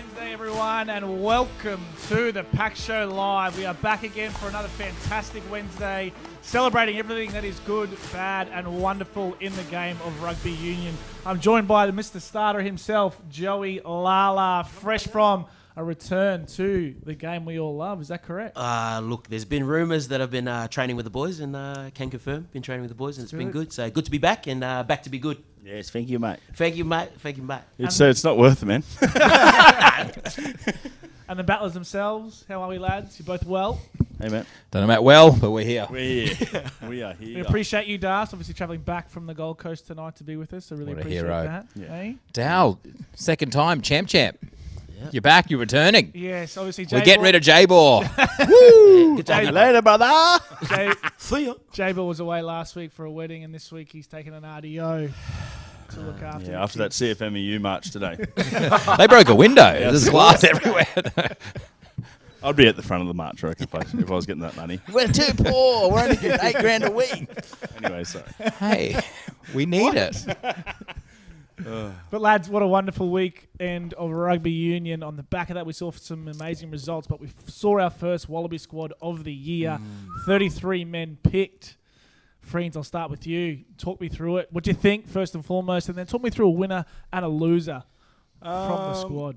Wednesday, everyone, and welcome to the PAC Show Live. We are back again for another fantastic Wednesday, celebrating everything that is good, bad, and wonderful in the game of rugby union. I'm joined by the Mr. Starter himself, Joey Lala, fresh from a return to the game we all love. Is that correct? Uh, look, there's been rumours that I've been uh, training with the boys and uh, can confirm, been training with the boys and it's been Good. good. So good to be back and uh, back to be good. Yes, thank you, mate. Thank you, mate. Thank you, mate. It's uh, it's not worth it, man. And the battlers themselves, how are we, lads? You both well? hey, man. Don't know about well, but we're here. We're here. we are We here. appreciate you, Das, obviously travelling back from the Gold Coast tonight to be with us. So really What a appreciate hero. that. Yeah. eh? Dow, second time, champ champ. Yeah. You're back, you're returning. Yes, obviously. We're getting rid of J-Ball. Good to have you. Later, brother. Jay, See ya. Jabel was away last week for a wedding, and this week he's taken an RDO to look after. the Yeah, after that. CFMEU march today, they broke a window. There's glass everywhere. I'd be at the front of the march, I reckon, if I, if I was getting that money. we're too poor. We're only getting eight grand a week. Anyway, sorry. Hey, we need it. But lads, what a wonderful week weekend of rugby union. On the back of that, we saw some amazing results, but we f- saw our first Wallaby squad of the year. Mm. 33 men picked. Friends, I'll start with you. Talk me through it. What do you think, first and foremost, and then talk me through a winner and a loser from the Um, squad.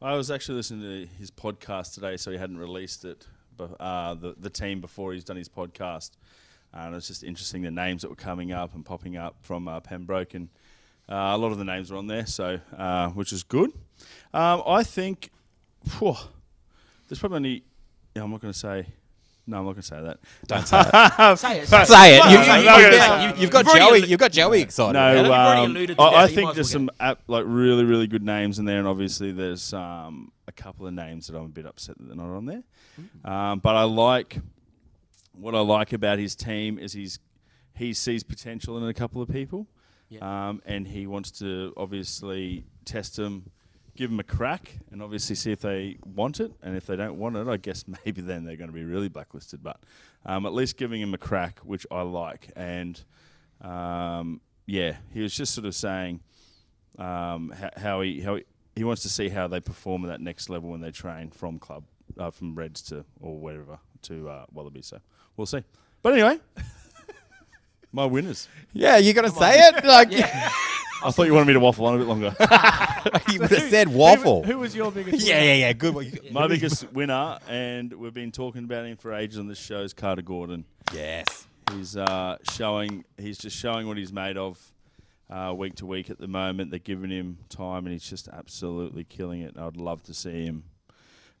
I was actually listening to his podcast today, so he hadn't released it, but uh, the the team before he's done his podcast, and it's just interesting the names that were coming up and popping up from uh, Pembroke, and a lot of the names are on there, so uh, which is good. Um, I think, phew, there's probably only. Yeah, I'm not going to say. No, I'm not going to say that. Don't say it. Say it. Say it. You, No, you, no, you, no, have you've got Joey. You've got Joey excited. No, um, I. I think there's well some ap- like really, really good names in there, and obviously there's um, a couple of names that I'm a bit upset that they're not on there. Um, but I like what I like about his team is he's he sees potential in a couple of people, Um, and he wants to obviously test them, give them a crack, and obviously see if they want it. And if they don't want it, I guess maybe then they're going to be really blacklisted. But um, at least giving him a crack, which I like, and um, yeah, he was just sort of saying um, how, how he how he, he wants to see how they perform at that next level when they train from club uh, from Reds to or whatever to uh, Wallaby. So we'll see. But anyway, my winners. Yeah, you got to say it. Like I thought you wanted me to waffle on a bit longer. you would have said waffle. Who, who was your biggest? Yeah, winner? yeah, yeah. Good. one. my biggest winner, and we've been talking about him for ages on this show, is Carter Gordon. Yes. He's uh, showing. He's just showing what he's made of uh, week to week at the moment. They're giving him time, and he's just absolutely killing it. I'd love to see him.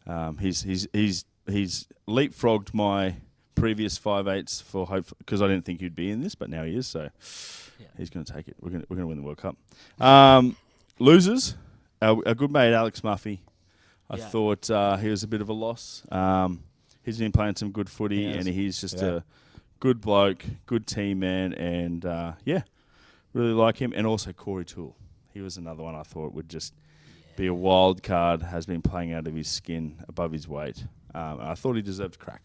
Um, he's he's he's he's leapfrogged my previous five eights for hope because I didn't think he'd be in this, but now he is. So he's going to take it. We're going we're going to win the World Cup. Um, losers, our, our good mate Alex Mafi. I Yeah. thought uh, he was a bit of a loss. Um, he's been playing some good footy, and he's just Yeah. a good bloke, good team man, and uh, yeah, really like him. And also Corey Toole, he was another one I thought would just be a wild card. Has been playing out of his skin, above his weight. Um, I thought he deserved a crack.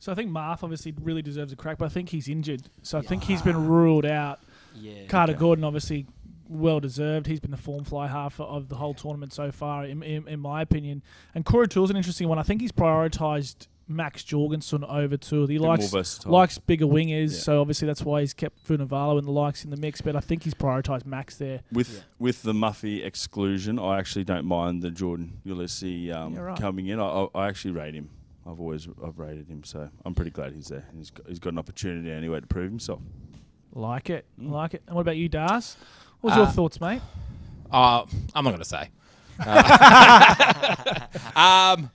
So I think Marth obviously really deserves a crack, but I think he's injured. So I think he's been ruled out. Yeah. Carter Okay. Gordon obviously well deserved. He's been the form fly half of the whole tournament so far, in, in, in my opinion. And Corey Toole's an interesting one. I think he's prioritised Max Jorgensen over Toole. He Bit likes likes bigger wingers, Yeah. so obviously that's why he's kept Vunivalu and the likes in the mix. But I think he's prioritised Max there. with Yeah. with the Mafi exclusion, I actually don't mind the Jordan Uelese um, Yeah, right. coming in. I, I, I actually rate him. I've always I've rated him, so I'm pretty glad he's there. He's got, he's got an opportunity anyway to prove himself. Like it, Mm. like it. And what about you, Das? What's your Uh, thoughts, mate? Uh, I'm not going to say. Uh, um,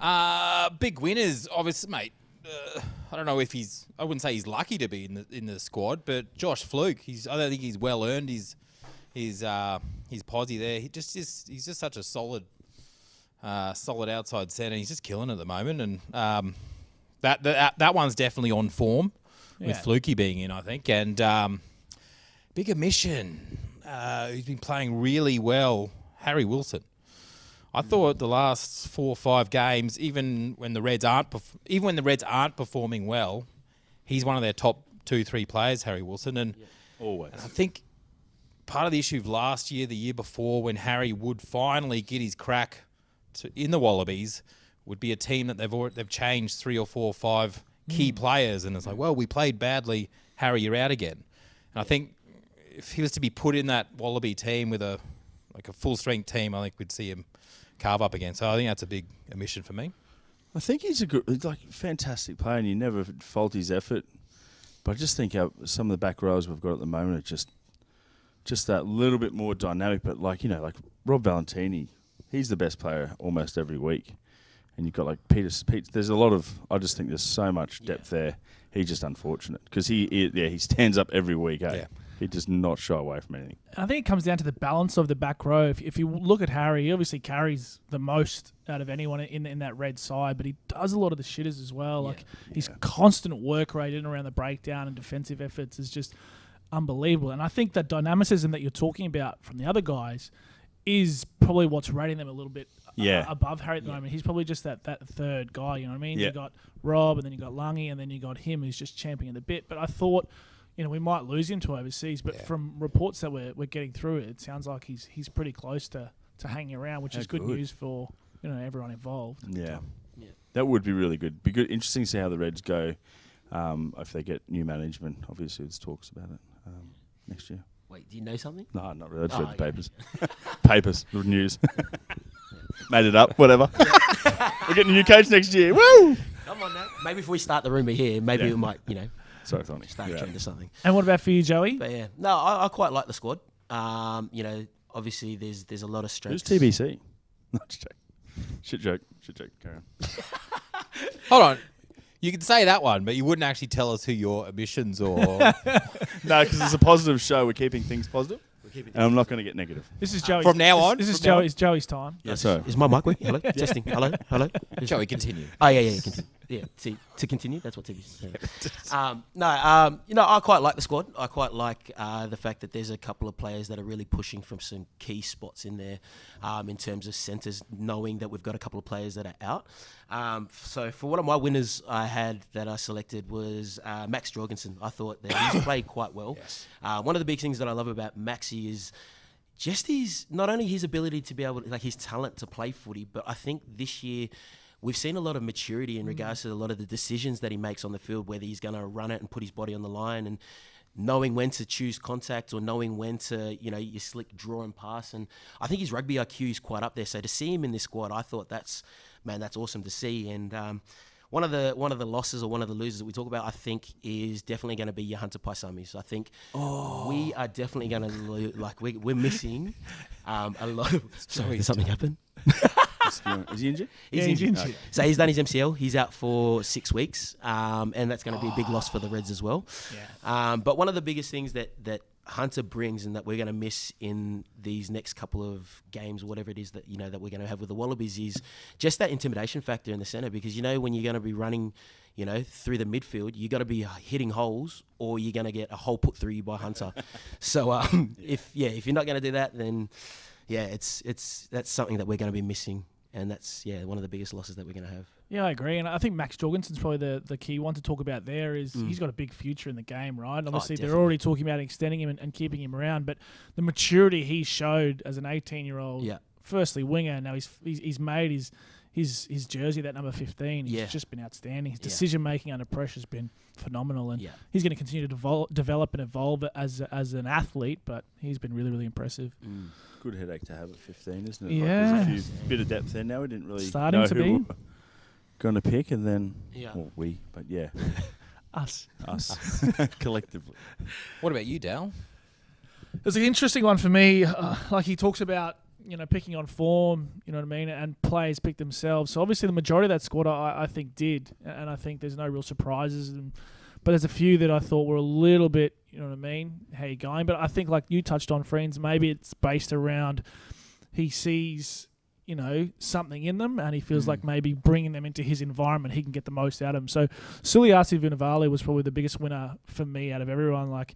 uh, big winners, obviously, mate. Uh, I don't know if he's. I wouldn't say he's lucky to be in the in the squad, but Josh Flook. He's. I don't think he's well earned his his uh, his posse there. He just is. He's just such a solid, uh, solid outside centre. He's just killing at the moment, and um, that that that one's definitely on form with Yeah. Fluky being in, I think, and um, big omission. Uh, who's been playing really well, Harry Wilson. I thought the last four or five games, even when the Reds aren't, perf- even when the Reds aren't performing well, he's one of their top two, three players, Harry Wilson, and Always. I think part of the issue of last year, the year before, when Harry would finally get his crack to, in the Wallabies would be a team that they've already, they've changed three or four or five key hmm. players, and it's like, well, we played badly. Harry, you're out again. And I think if he was to be put in that Wallaby team with a like a full strength team, I think we'd see him carve up again. So I think that's a big omission for me. I think he's a good, like fantastic player, and you never fault his effort. But I just think our, some of the back rows we've got at the moment are just, just that little bit more dynamic. But like you know, like Rob Valetini, he's the best player almost every week, and you've got like Peter. Pete, there's a lot of. I just think there's so much depth there. He's just unfortunate because he, he, yeah, he stands up every week. Eh? Yeah. He does not shy away from anything. I think it comes down to the balance of the back row. If, if you look at Harry, he obviously carries the most out of anyone in in that red side, but he does a lot of the shitters as well. Like his constant work rate in and around the breakdown and defensive efforts is just unbelievable. And I think that dynamicism that you're talking about from the other guys is probably what's rating them a little bit uh, Yeah. above Harry at the moment. He's probably just that, that third guy, you know what I mean? Yeah. You got Rob, and then you got Lungy, and then you got him who's just championing the bit. But I thought, you know, we might lose him to overseas, but from reports that we're, we're getting through, it sounds like he's he's pretty close to, to hanging around, which How is good, good. news for you know everyone involved. Yeah. Yeah. That would be really good. Be good. Interesting to see how the Reds go um, if they get new management. Obviously, there's talks about it um, next year. Wait, do you know something? No, not really. I just Oh, read the yeah. papers. papers, the news. Made it up. Whatever. We're getting a new coach next year. Woo! Come on now. Maybe if we start the rumor here, maybe Yeah. we might, you know, Sorry, Thorny. start You're a trend or something. And what about for you, Joey? But yeah, no, I, I quite like the squad. Um, you know, obviously there's there's a lot of Who's strengths. TBC? No, just joke. Shit joke. Shit joke. Carry on. Hold on. You could say that one, but you wouldn't actually tell us who your emissions or. No, because it's a positive show. We're keeping things positive, and I'm not going to get negative. This is Joey's. From now on? this is From now on? Joey's Joey's time. Yeah, sorry. Is my mic working? Hello, testing. Hello, hello. Joey, continue. Oh yeah, yeah, continue. Yeah. See, to continue, that's what TV. says. um, no, um, you know, I quite like the squad. I quite like uh, the fact that there's a couple of players that are really pushing from some key spots in there, um, in terms of centres. Knowing that we've got a couple of players that are out. Um, so for one of my winners, I had that I selected was uh, Max Jorgensen. I thought that he's played quite well. Uh, one of the big things that I love about Maxi is just his not only his ability to be able to like his talent to play footy, but I think this year we've seen a lot of maturity in regards to a lot of the decisions that he makes on the field, whether he's going to run it and put his body on the line and knowing when to choose contact or knowing when to, you know, your slick draw and pass. And I think his rugby IQ is quite up there. So to see him in this squad, I thought that's, man, that's awesome to see. And, um, one of the one of the losses or one of the losers that we talk about, I think, is definitely going to be your Hunter Paisamis. I think we are definitely going to lo- like we, we're missing um, a lot. Of, sorry, did something happen? Is he injured? Yeah, He's he's injured. injured. So he's done his MCL. He's out for six weeks, um, and that's going to be a big loss for the Reds as well. Um, but one of the biggest things that that Hunter brings and that we're going to miss in these next couple of games, whatever it is that you know that we're going to have with the Wallabies, is just that intimidation factor in the centre. Because you know when you're going to be running, you know through the midfield, you got to be hitting holes, or you're going to get a hole put through you by Hunter. so um, if yeah, if you're not going to do that, then yeah, it's it's that's something that we're going to be missing. And that's yeah one of the biggest losses that we're going to have. Yeah, I agree, and I think Max Jorgensen's probably the, the key one to talk about. There is Mm. he's got a big future in the game, right? And obviously, they're already talking about extending him and, and keeping him around, but the maturity he showed as an 18 year old, Yeah. firstly winger, now he's he's, he's made his his his jersey that number 15. He's Yeah. just been outstanding. His decision making under pressure has been phenomenal, and Yeah. he's going to continue to devol- develop and evolve as as an athlete. But he's been really really impressive. Good headache to have at 15, isn't it? Yeah. Like there's a few, bit of depth there now. We didn't really Starting know to who be. we were going to pick, and then Yeah. well, we, but yeah, Us. us collectively. What about you, Dal? It's an interesting one for me. Uh, like he talks about, you know, picking on form, you know what I mean, and players pick themselves. So obviously the majority of that squad, I, I think, did, and I think there's no real surprises. And, but there's a few that I thought were a little bit, you know what I mean, how you going. But I think, like you touched on, friends, maybe it's based around he sees. You know something in them, and he feels like maybe bringing them into his environment, he can get the most out of them. So, Suliasi Vunivalu was probably the biggest winner for me out of everyone. Like,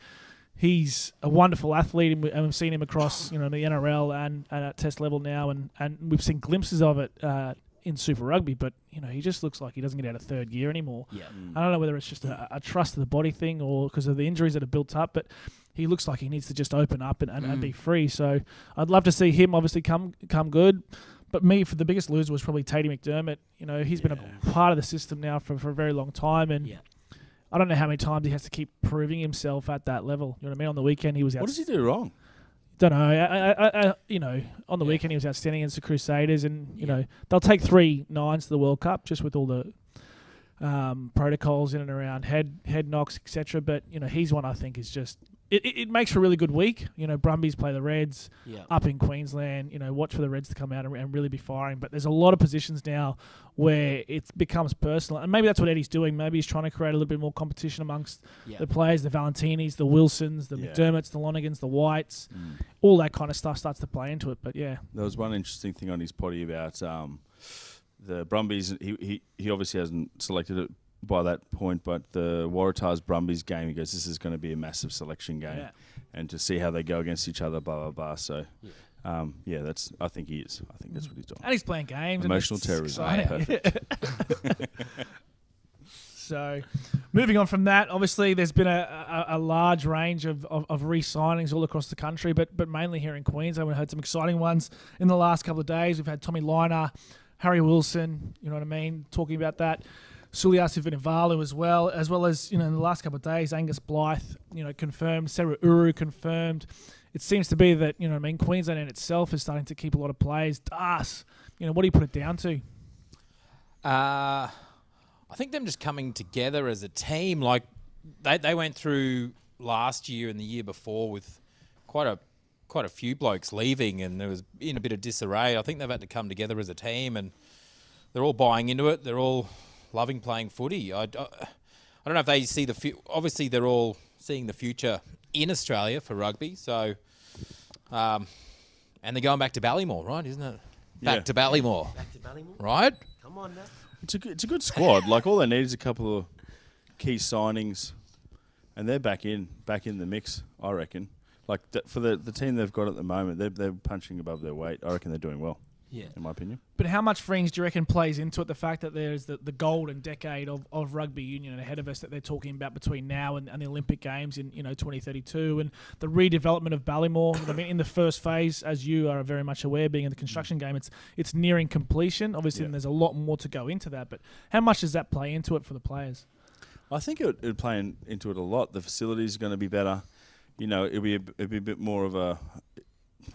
he's a wonderful athlete, and, we, and we've seen him across you know the NRL and, and at Test level now, and, and we've seen glimpses of it uh, in Super Rugby. But you know he just looks like he doesn't get out of third gear anymore. Yeah. Mm. I don't know whether it's just a, a trust of the body thing or because of the injuries that have built up, but he looks like he needs to just open up and, and, and be mm. free. So I'd love to see him obviously come come good. but me, for the biggest loser was probably Tatey McDermott. You know, he's been a part of the system now for, for a very long time, and Yeah. I don't know how many times he has to keep proving himself at that level. You know what I mean? On the weekend, he was out. What does he do wrong? Don't know. I, I, I, you know, on the Yeah. weekend he was outstanding against the Crusaders, and you Yeah. know they'll take three nines to the World Cup just with all the um, protocols in and around head head knocks, etc. But you know he's one I think is just it, it, it makes for a really good week. You know, Brumbies play the Reds Yeah. up in Queensland. You know, watch for the Reds to come out and, and really be firing. But there's a lot of positions now where it becomes personal, and maybe that's what Eddie's doing. Maybe he's trying to create a little bit more competition amongst Yeah. the players, the Valetinis, the Wilsons, the Yeah. McDermotts, the Lonergans, the Whites, Mm. all that kind of stuff starts to play into it. But yeah, There was one interesting thing on his potty about um, the Brumbies. He, he he obviously hasn't selected it by that point, but the Waratahs Brumbies game. He goes, "This is going to be a massive selection game, Yeah. and to see how they go against each other." Blah blah blah. So, Yeah. um, yeah, that's. I think he is. I think that's what he's doing. and he's playing games. Emotional terrorism. exciting. so, moving on from that, obviously there's been a, a, a large range of, of, of re-signings all across the country, but but mainly here in Queensland. We've had some exciting ones in the last couple of days. We've had Tommy Lynagh, Harry Wilson. You know what I mean? Talking about that. Suliasi Vunivalu as well, as well as you know in the last couple of days, Angus Blythe, you know, confirmed, Seru Uru confirmed. It seems to be that you know I mean Queensland in itself is starting to keep a lot of players. Das, you know, what do you put it down to? Uh, I think them just coming together as a team, like they, they went through last year and the year before with quite a quite a few blokes leaving, and there was in a bit of disarray. I think they've had to come together as a team, and they're all buying into it. They're all loving playing footy. I, I, I don't know if they see the fu- obviously they're all seeing the future in Australia for rugby. So, um, and they're going back to Ballymore, right? Isn't it? Back Yeah. to Ballymore, Back to Ballymore. right? Come on now. It's a good, it's a good squad. like all they need is a couple of key signings, and they're back in back in the mix. I reckon. Like th- for the the team they've got at the moment, they're they're punching above their weight. I reckon they're doing well, Yeah. in my opinion. But how much Frings do you reckon plays into it? The fact that there's the, the golden decade of, of rugby union ahead of us that they're talking about between now and, and the Olympic Games in you know 2032, and the redevelopment of Ballymore. I mean, in the first phase, as you are very much aware, being in the construction mm. game, it's it's nearing completion. Obviously, Yeah. and there's a lot more to go into that. But how much does that play into it for the players? I think it would play in, into it a lot. The facilities are going to be better. You know, it'll be a, it'll be a bit more of a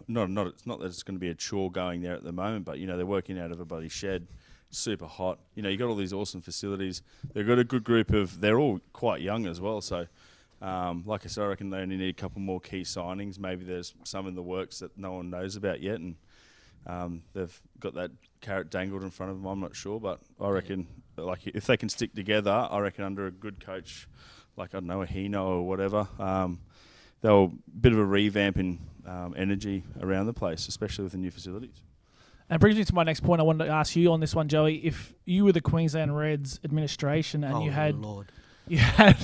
not not it's not that it's going to be a chore going there at the moment, but you know they're working out of a bloody shed, super hot. You know, you got all these awesome facilities. They've got a good group of. They're all quite young as well, so. Um, like I said, I reckon they only need a couple more key signings. Maybe there's some in the works that no one knows about yet, and um, they've got that carrot dangled in front of them. I'm not sure, but I reckon like if they can stick together, I reckon under a good coach, like I don't know a Hino or whatever, um, they'll a bit of a revamp in um, energy around the place, especially with the new facilities. And it brings me to my next point. I wanted to ask you on this one, Joey. If you were the Queensland Reds administration and oh you had Lord. you had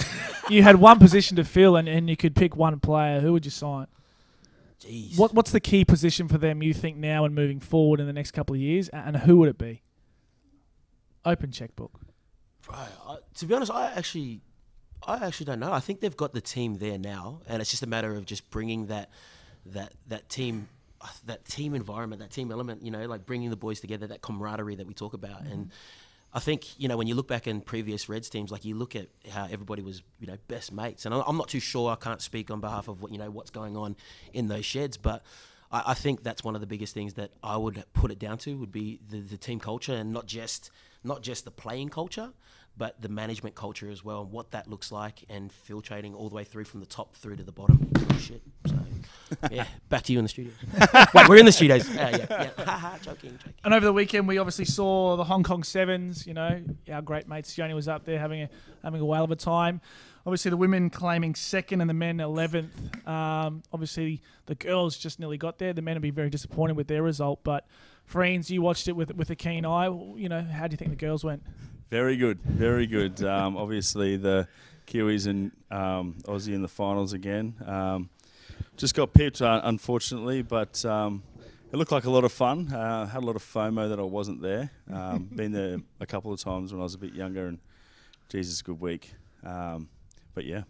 you had one position to fill and, and you could pick one player, who would you sign? Jeez. What what's the key position for them you think now and moving forward in the next couple of years, and who would it be? Open checkbook. Right. I, to be honest, I actually, I actually don't know. I think they've got the team there now, and it's just a matter of just bringing that, that that team, that team environment, that team element. You know, like bringing the boys together, that camaraderie that we talk about, and. Mm-hmm. I think you know when you look back in previous Reds teams, like you look at how everybody was, you know, best mates, and I'm not too sure. I can't speak on behalf of what you know what's going on in those sheds, but I, I think that's one of the biggest things that I would put it down to would be the, the team culture and not just not just the playing culture, but the management culture as well, and what that looks like, and filtrating all the way through from the top through to the bottom. Oh, shit. So, yeah, back to you in the studio. Wait, we're in the studios. Uh, yeah, yeah. Haha, joking, joking. And over the weekend, we obviously saw the Hong Kong Sevens. You know, our great mate Sione was up there having a having a whale of a time. Obviously, the women claiming second and the men eleventh. Um, obviously, the girls just nearly got there. The men would be very disappointed with their result. But Friends, you watched it with with a keen eye. You know, how do you think the girls went? Very good, very good. Um, obviously, the Kiwis and um, Aussie in the finals again. Um, just got pipped, uh, unfortunately, but um, it looked like a lot of fun. Uh, had a lot of FOMO that I wasn't there. Um, been there a couple of times when I was a bit younger, and Jesus, good week. Um, but yeah,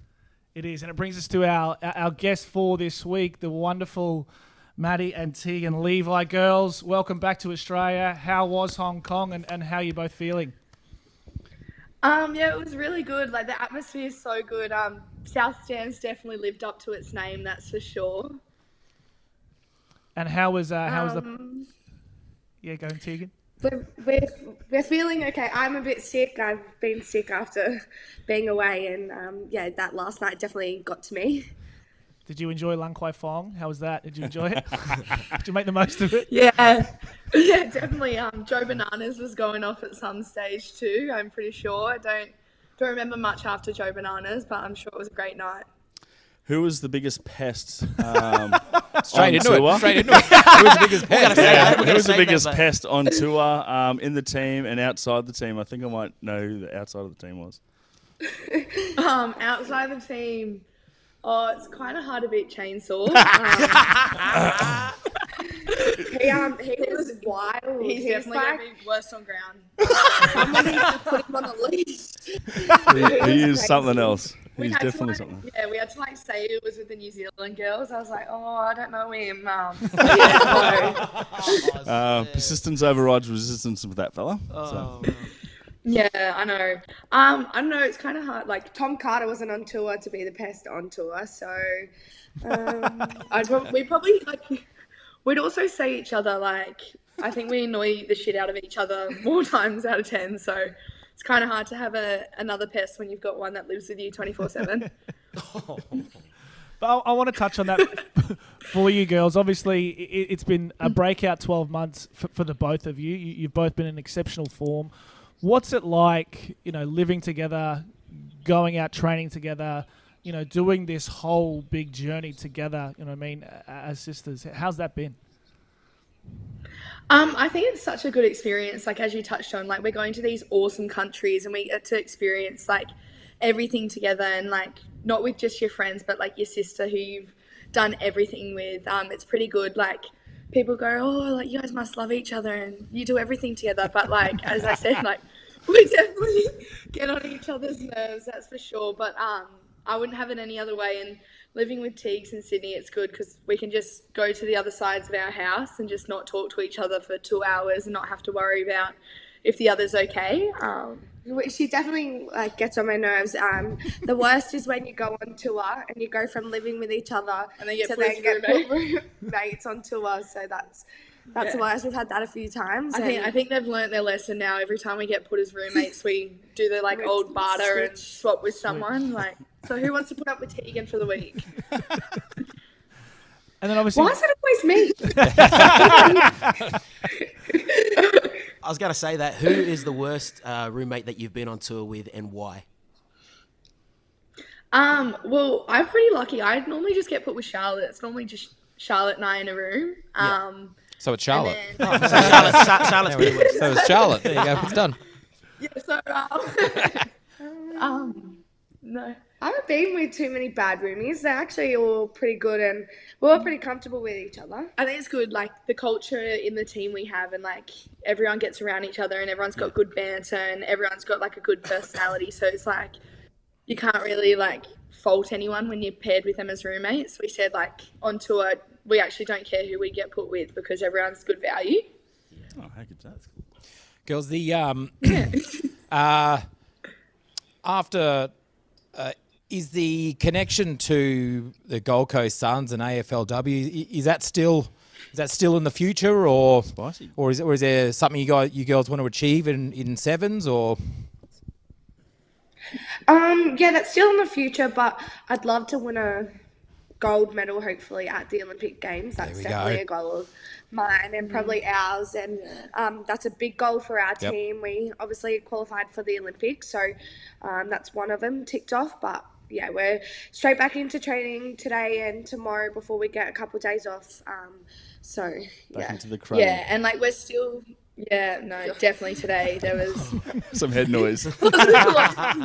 It is, and it brings us to our our guest for this week, the wonderful Maddi and Teagan Levi. Girls, welcome back to Australia. How was Hong Kong and, and how are you both feeling? Um, yeah, it was really good. Like the atmosphere is so good. Um, South Stands definitely lived up to its name, that's for sure. And how was uh, how was the Um, yeah going Teagan? We're, we're, we're feeling okay. I'm a bit sick. I've been sick after being away, and um, yeah, that last night definitely got to me. Did you enjoy Lan Kwai Fong? How was that? Did you enjoy it? Did you make the most of it? Yeah, yeah, definitely. Um, Joe Bananas was going off at some stage too. I'm pretty sure. I don't don't remember much after Joe Bananas, but I'm sure it was a great night. Who was the biggest pest um, Straight into tour? it. Straight into it. Who was the biggest pest? say Yeah, who was the save that, pest on tour um, in the team and outside the team? I think I might know who the outside of the team was. Um, outside the team, oh, it's kind of hard to beat Chainsaw. Um, He um he was wild. he's, He's, definitely like gonna be worst on ground. someone needs to put him on a leash. He, he is crazy. something else. We He's had to, definitely like- something. Yeah, we had to like say it was with the New Zealand girls. I was like, oh, I don't know him. Um, yeah, so- Uh, persistence overrides resistance with that fella. So. Yeah, I know. Um, I don't know. It's kind of hard. Like, Tom Carter wasn't on tour to be the pest on tour, so um, I'd prob- we probably like we'd also say each other like I think we annoy the shit out of each other more times out of ten. So it's kind of hard to have a another pest when you've got one that lives with you twenty four seven. But I, I want to touch on that for you girls. Obviously, it, it's been a breakout 12 months for, for the both of you. you. You've both been in exceptional form. What's it like, you know, living together, going out training together, you know, doing this whole big journey together, you know I mean, as sisters? How's that been? Um, I think it's such a good experience. Like as you touched on, like we're going to these awesome countries and we get to experience like everything together and like not with just your friends, but like your sister who you've done everything with. Um, it's pretty good. Like people go, oh, like you guys must love each other and you do everything together. But like as I said, like we definitely get on each other's nerves. That's for sure. But um, I wouldn't have it any other way. And living with Teagues in Sydney, it's good because we can just go to the other sides of our house and just not talk to each other for two hours and not have to worry about if the other's okay. Um, she definitely like gets on my nerves. Um, the worst is when you go on tour and you go from living with each other And then you get to put then as get roommate. put on tour. So that's that's the Yeah. worst. We've had that a few times. I think I think they've learnt their lesson now. Every time we get put as roommates, we do the like old barter and swap with someone. Like, so who wants to put up with Teagan for the week? And then obviously, Why is it always me? I was going to say that. Who is the worst uh, roommate that you've been on tour with and why? Um, well, I'm pretty lucky. I normally just get put with Charlotte. It's normally just Charlotte and I in a room. Um, So it's Charlotte. then- So Charlotte, Char- Charlotte's been the worst. So it's Charlotte. There you go. It's done. yeah, so um, um, no. I haven't been with too many bad roomies. They're actually all pretty good and we're all pretty comfortable with each other. I think it's good, like the culture in the team we have, and like everyone gets around each other, and everyone's got good banter, and everyone's got like a good personality. So it's like you can't really like fault anyone when you're paired with them as roommates. We said like on tour, we actually don't care who we get put with because everyone's good value. Oh, how good that? Girls, the um, uh, after uh, is the connection to the Gold Coast Suns and AFLW is that still is that still in the future or Spicy. or is it or is there something you guys you girls want to achieve in, in sevens or Um, yeah, that's still in the future, but I'd love to win a gold medal, hopefully, at the Olympic Games. That's definitely go. a goal of mine and probably ours. And um, that's a big goal for our Yep. team. We obviously qualified for the Olympics, so um, that's one of them ticked off. But yeah, we're straight back into training today and tomorrow before we get a couple of days off. Um, so Back yeah. into the crowd. Yeah, and like we're still. Yeah, no, definitely today there was. Some head noise.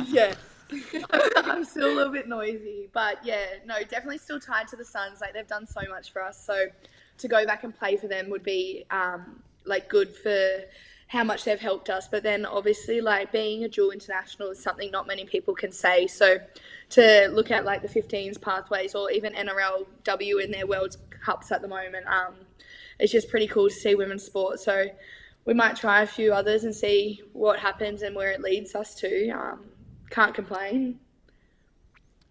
yeah. I'm still a little bit noisy, but yeah, no, definitely still tied to the Suns. Like they've done so much for us, so to go back and play for them would be um, like good for how much they've helped us. But then obviously, like being a dual international is something not many people can say. So to look at like the 15s pathways or even NRLW in their World Cups at the moment, um, it's just pretty cool to see women's sport. So we might try a few others and see what happens and where it leads us to. Um, can't complain.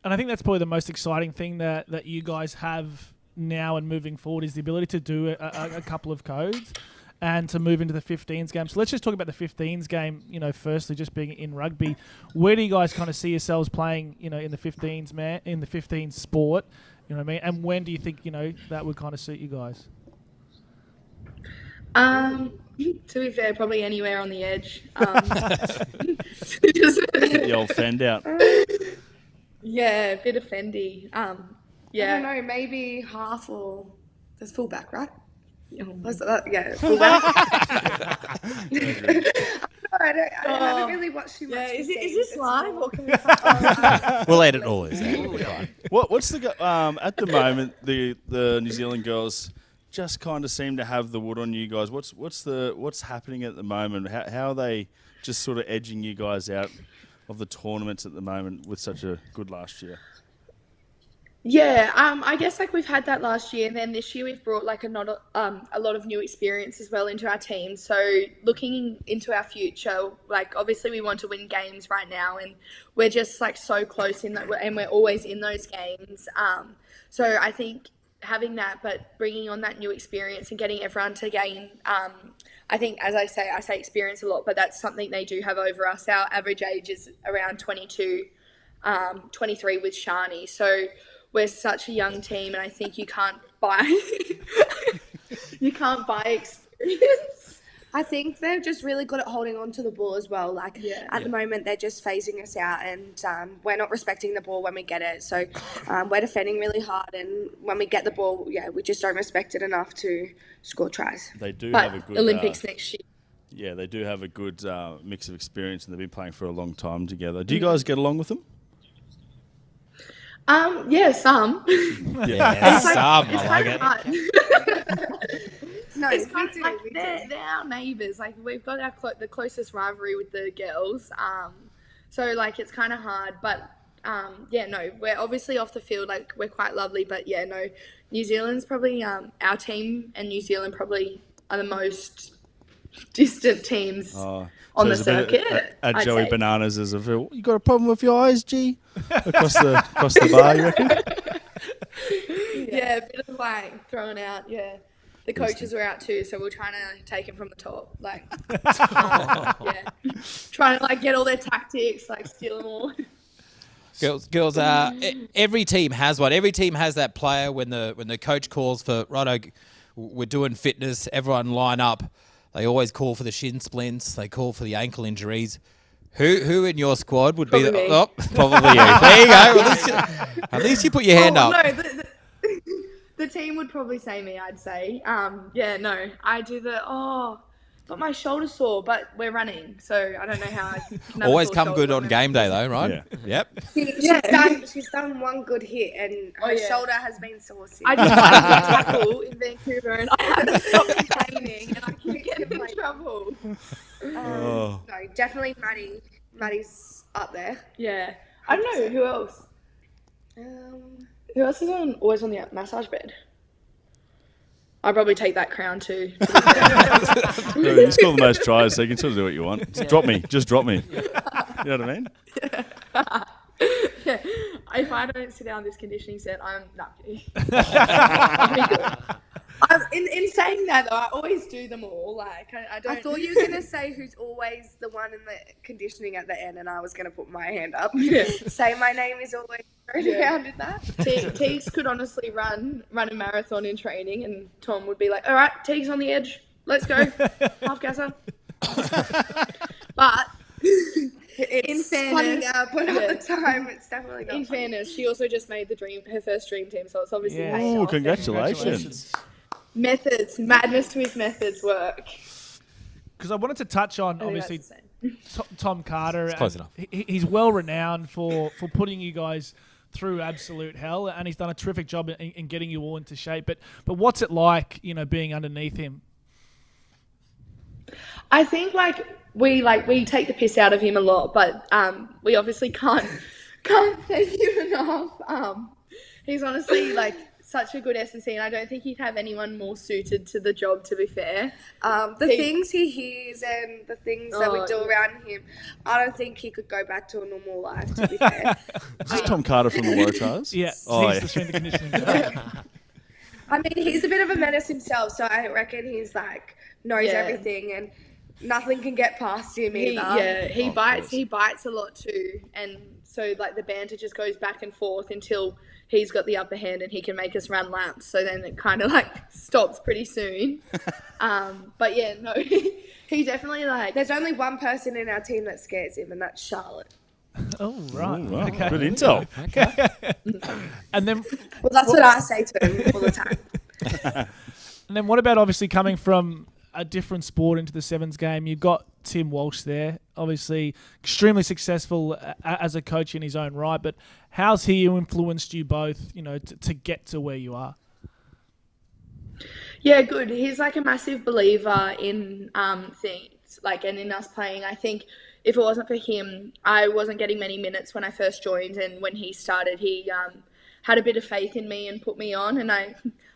And I think that's probably the most exciting thing that, that you guys have now and moving forward is the ability to do a, a, a couple of codes and to move into the 15s game. So let's just talk about the 15s game. You know, firstly, just being in rugby, where do you guys kind of see yourselves playing? You know, in the 15s man, in the 15s sport. You know what I mean? And when do you think you know that would kind of suit you guys? Um, to be fair, probably anywhere on the edge. Um, just- The old fend out. yeah, a bit of Fendi. Um, I don't know, maybe half or there's fullback, right? What's that? Yeah, fullback. I don't, I don't, I Oh. haven't really watched too much. Yeah, is, it, is this live or can we? We'll edit all this. out. We'll be fine. What, what's the um, at the moment the the New Zealand girls just kind of seem to have the wood on you guys. What's what's the what's happening at the moment? How, how are they just sort of edging you guys out of the tournaments at the moment with such a good last year? Yeah, um, I guess like we've had that last year, and then this year we've brought like a not um, a lot of new experience as well into our team. So looking into our future, like obviously we want to win games right now, and we're just like so close in that, and we're always in those games. Um, so I think having that, but bringing on that new experience and getting everyone to gain. Um, I think, as I say, I say experience a lot, but that's something they do have over us. Our average age is around 22, um, 23 with Shani. So we're such a young team, and I think you can't buy you can't buy experience. I think they're just really good at holding on to the ball as well. Like Yeah. at the moment, they're just phasing us out, and um, we're not respecting the ball when we get it. So um, we're defending really hard, and when we get the ball, yeah, we just don't respect it enough to score tries. They do But have a good Olympics uh, next year. yeah, they do have a good uh, mix of experience, and they've been playing for a long time together. Do you guys get along with them? Um, yeah, some. Yeah, It's like- some, it's I like kind it. of hard. No, it's we kind of like they're, they're our neighbours. Like we've got our clo- the closest rivalry with the girls. Um, so like it's kind of hard, but um, yeah, no, we're obviously off the field. Like we're quite lovely, but yeah, no, New Zealand's probably um, our team, and New Zealand probably are the most distant teams Oh, on the there's a circuit. At, at Joey say. Bananas, is a feel, you got a problem with your eyes, G? Across the across the bar, you reckon? Yeah, a bit of like thrown out. Yeah, the coaches were out too, so we're trying to take it from the top. Like, yeah, trying to like get all their tactics, like steal them all. Girls, girls. Uh, every team has one. Every team has that player when the when the coach calls for righto, g- we're doing fitness. Everyone line up. They always call for the shin splints. They call for the ankle injuries. Who who in your squad would be the me. oh, probably you? There you go. At least you, at least you put your hand oh, up. No, the, the, the team would probably say me. I'd say. Um, yeah, no, I do the oh, but my shoulder's sore. But we're running, so I don't know how. I can Always come good on game day though, right? Yeah. Yep. She, she's Yeah. done. She's done one good hit, and her Oh, yeah. shoulder has been sore since. I just had a tackle in Vancouver, and I had to stop complaining, and I keep getting in trouble. Um, Oh. No, definitely Maddi. Maddi's up there. Yeah, I don't know who else. Um, Who else is on always on the massage bed? I'd probably take that crown too. Yeah, you score the most tries, so you can sort of do what you want. Just drop me, just drop me. You know what I mean? if I don't sit down this conditioning set, I'm not I'll be good. Um, in, in saying that though, I always do them all. Like I, I don't. I thought you were gonna say who's always the one in the conditioning at the end, and I was gonna put my hand up. Yeah. say my name is always thrown Yeah. around in that. Te- Teagues could honestly run run a marathon in training, and Tom would be like, "All right, Teagues on the edge, let's go, half gasser." but It's fairness- funny now, but Yeah. at the time, it's definitely not. in funny. fairness, she also just made the dream her first dream team, so it's obviously Yeah. Oh, off. congratulations. Methods madness with methods work. Because I wanted to touch on I think that's obviously. Tom, Tom Carter. close enough. he- he's well renowned for for putting you guys through absolute hell, and he's done a terrific job in, in getting you all into shape. But but what's it like, you know, being underneath him? I think like we like we take the piss out of him a lot, but um, we obviously can't can't thank him enough. Um, he's honestly like such a good S&C, and I don't think he'd have anyone more suited to the job. To be fair, Um, the He- things he hears and the things that we Oh, do around him, I don't think he could go back to a normal life. To be fair, Is this Tom Carter from the Waratahs? Yeah, Oh, he's yeah. the strength and conditioning. I mean, he's a bit of a menace himself, so I reckon he's like knows Yeah. everything and nothing can get past him he, either. yeah, he Of bites. course. He bites a lot too, and so like the banter just goes back and forth until he's got the upper hand and he can make us run laps. So then it kind of like stops pretty soon. um, but yeah, no, he definitely like. There's only one person in our team that scares him, and that's Charlotte. Oh right, Ooh, wow, okay. Good intel. Okay. And then Well, that's what I say to him all the time. And then what about obviously coming from a different sport into the sevens game? You've got Tim Walsh there, obviously extremely successful a- as a coach in his own right. But how's he influenced you both, you know, to, to get to where you are? Yeah, good. He's like a massive believer in um, things, like and in us playing. I think if it wasn't for him, I wasn't getting many minutes when I first joined, and when he started, he um, had a bit of faith in me and put me on. And I,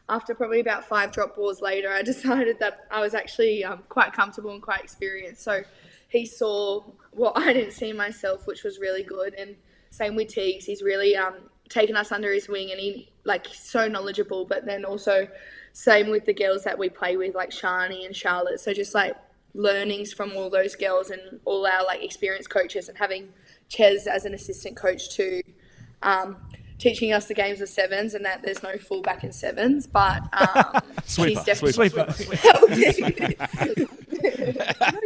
after probably about five drop balls later, I decided that I was actually um, quite comfortable and quite experienced. So he saw what I didn't see myself, which was really good. And same with Teagues, he's really um, taken us under his wing, and he like so knowledgeable. But then also same with the girls that we play with, like Shani and Charlotte. So just like learnings from all those girls and all our like experienced coaches, and having Ches as an assistant coach too, um, teaching us the games of sevens and that there's no fullback in sevens, but um, Sweeper, she's definitely Sweeper. Know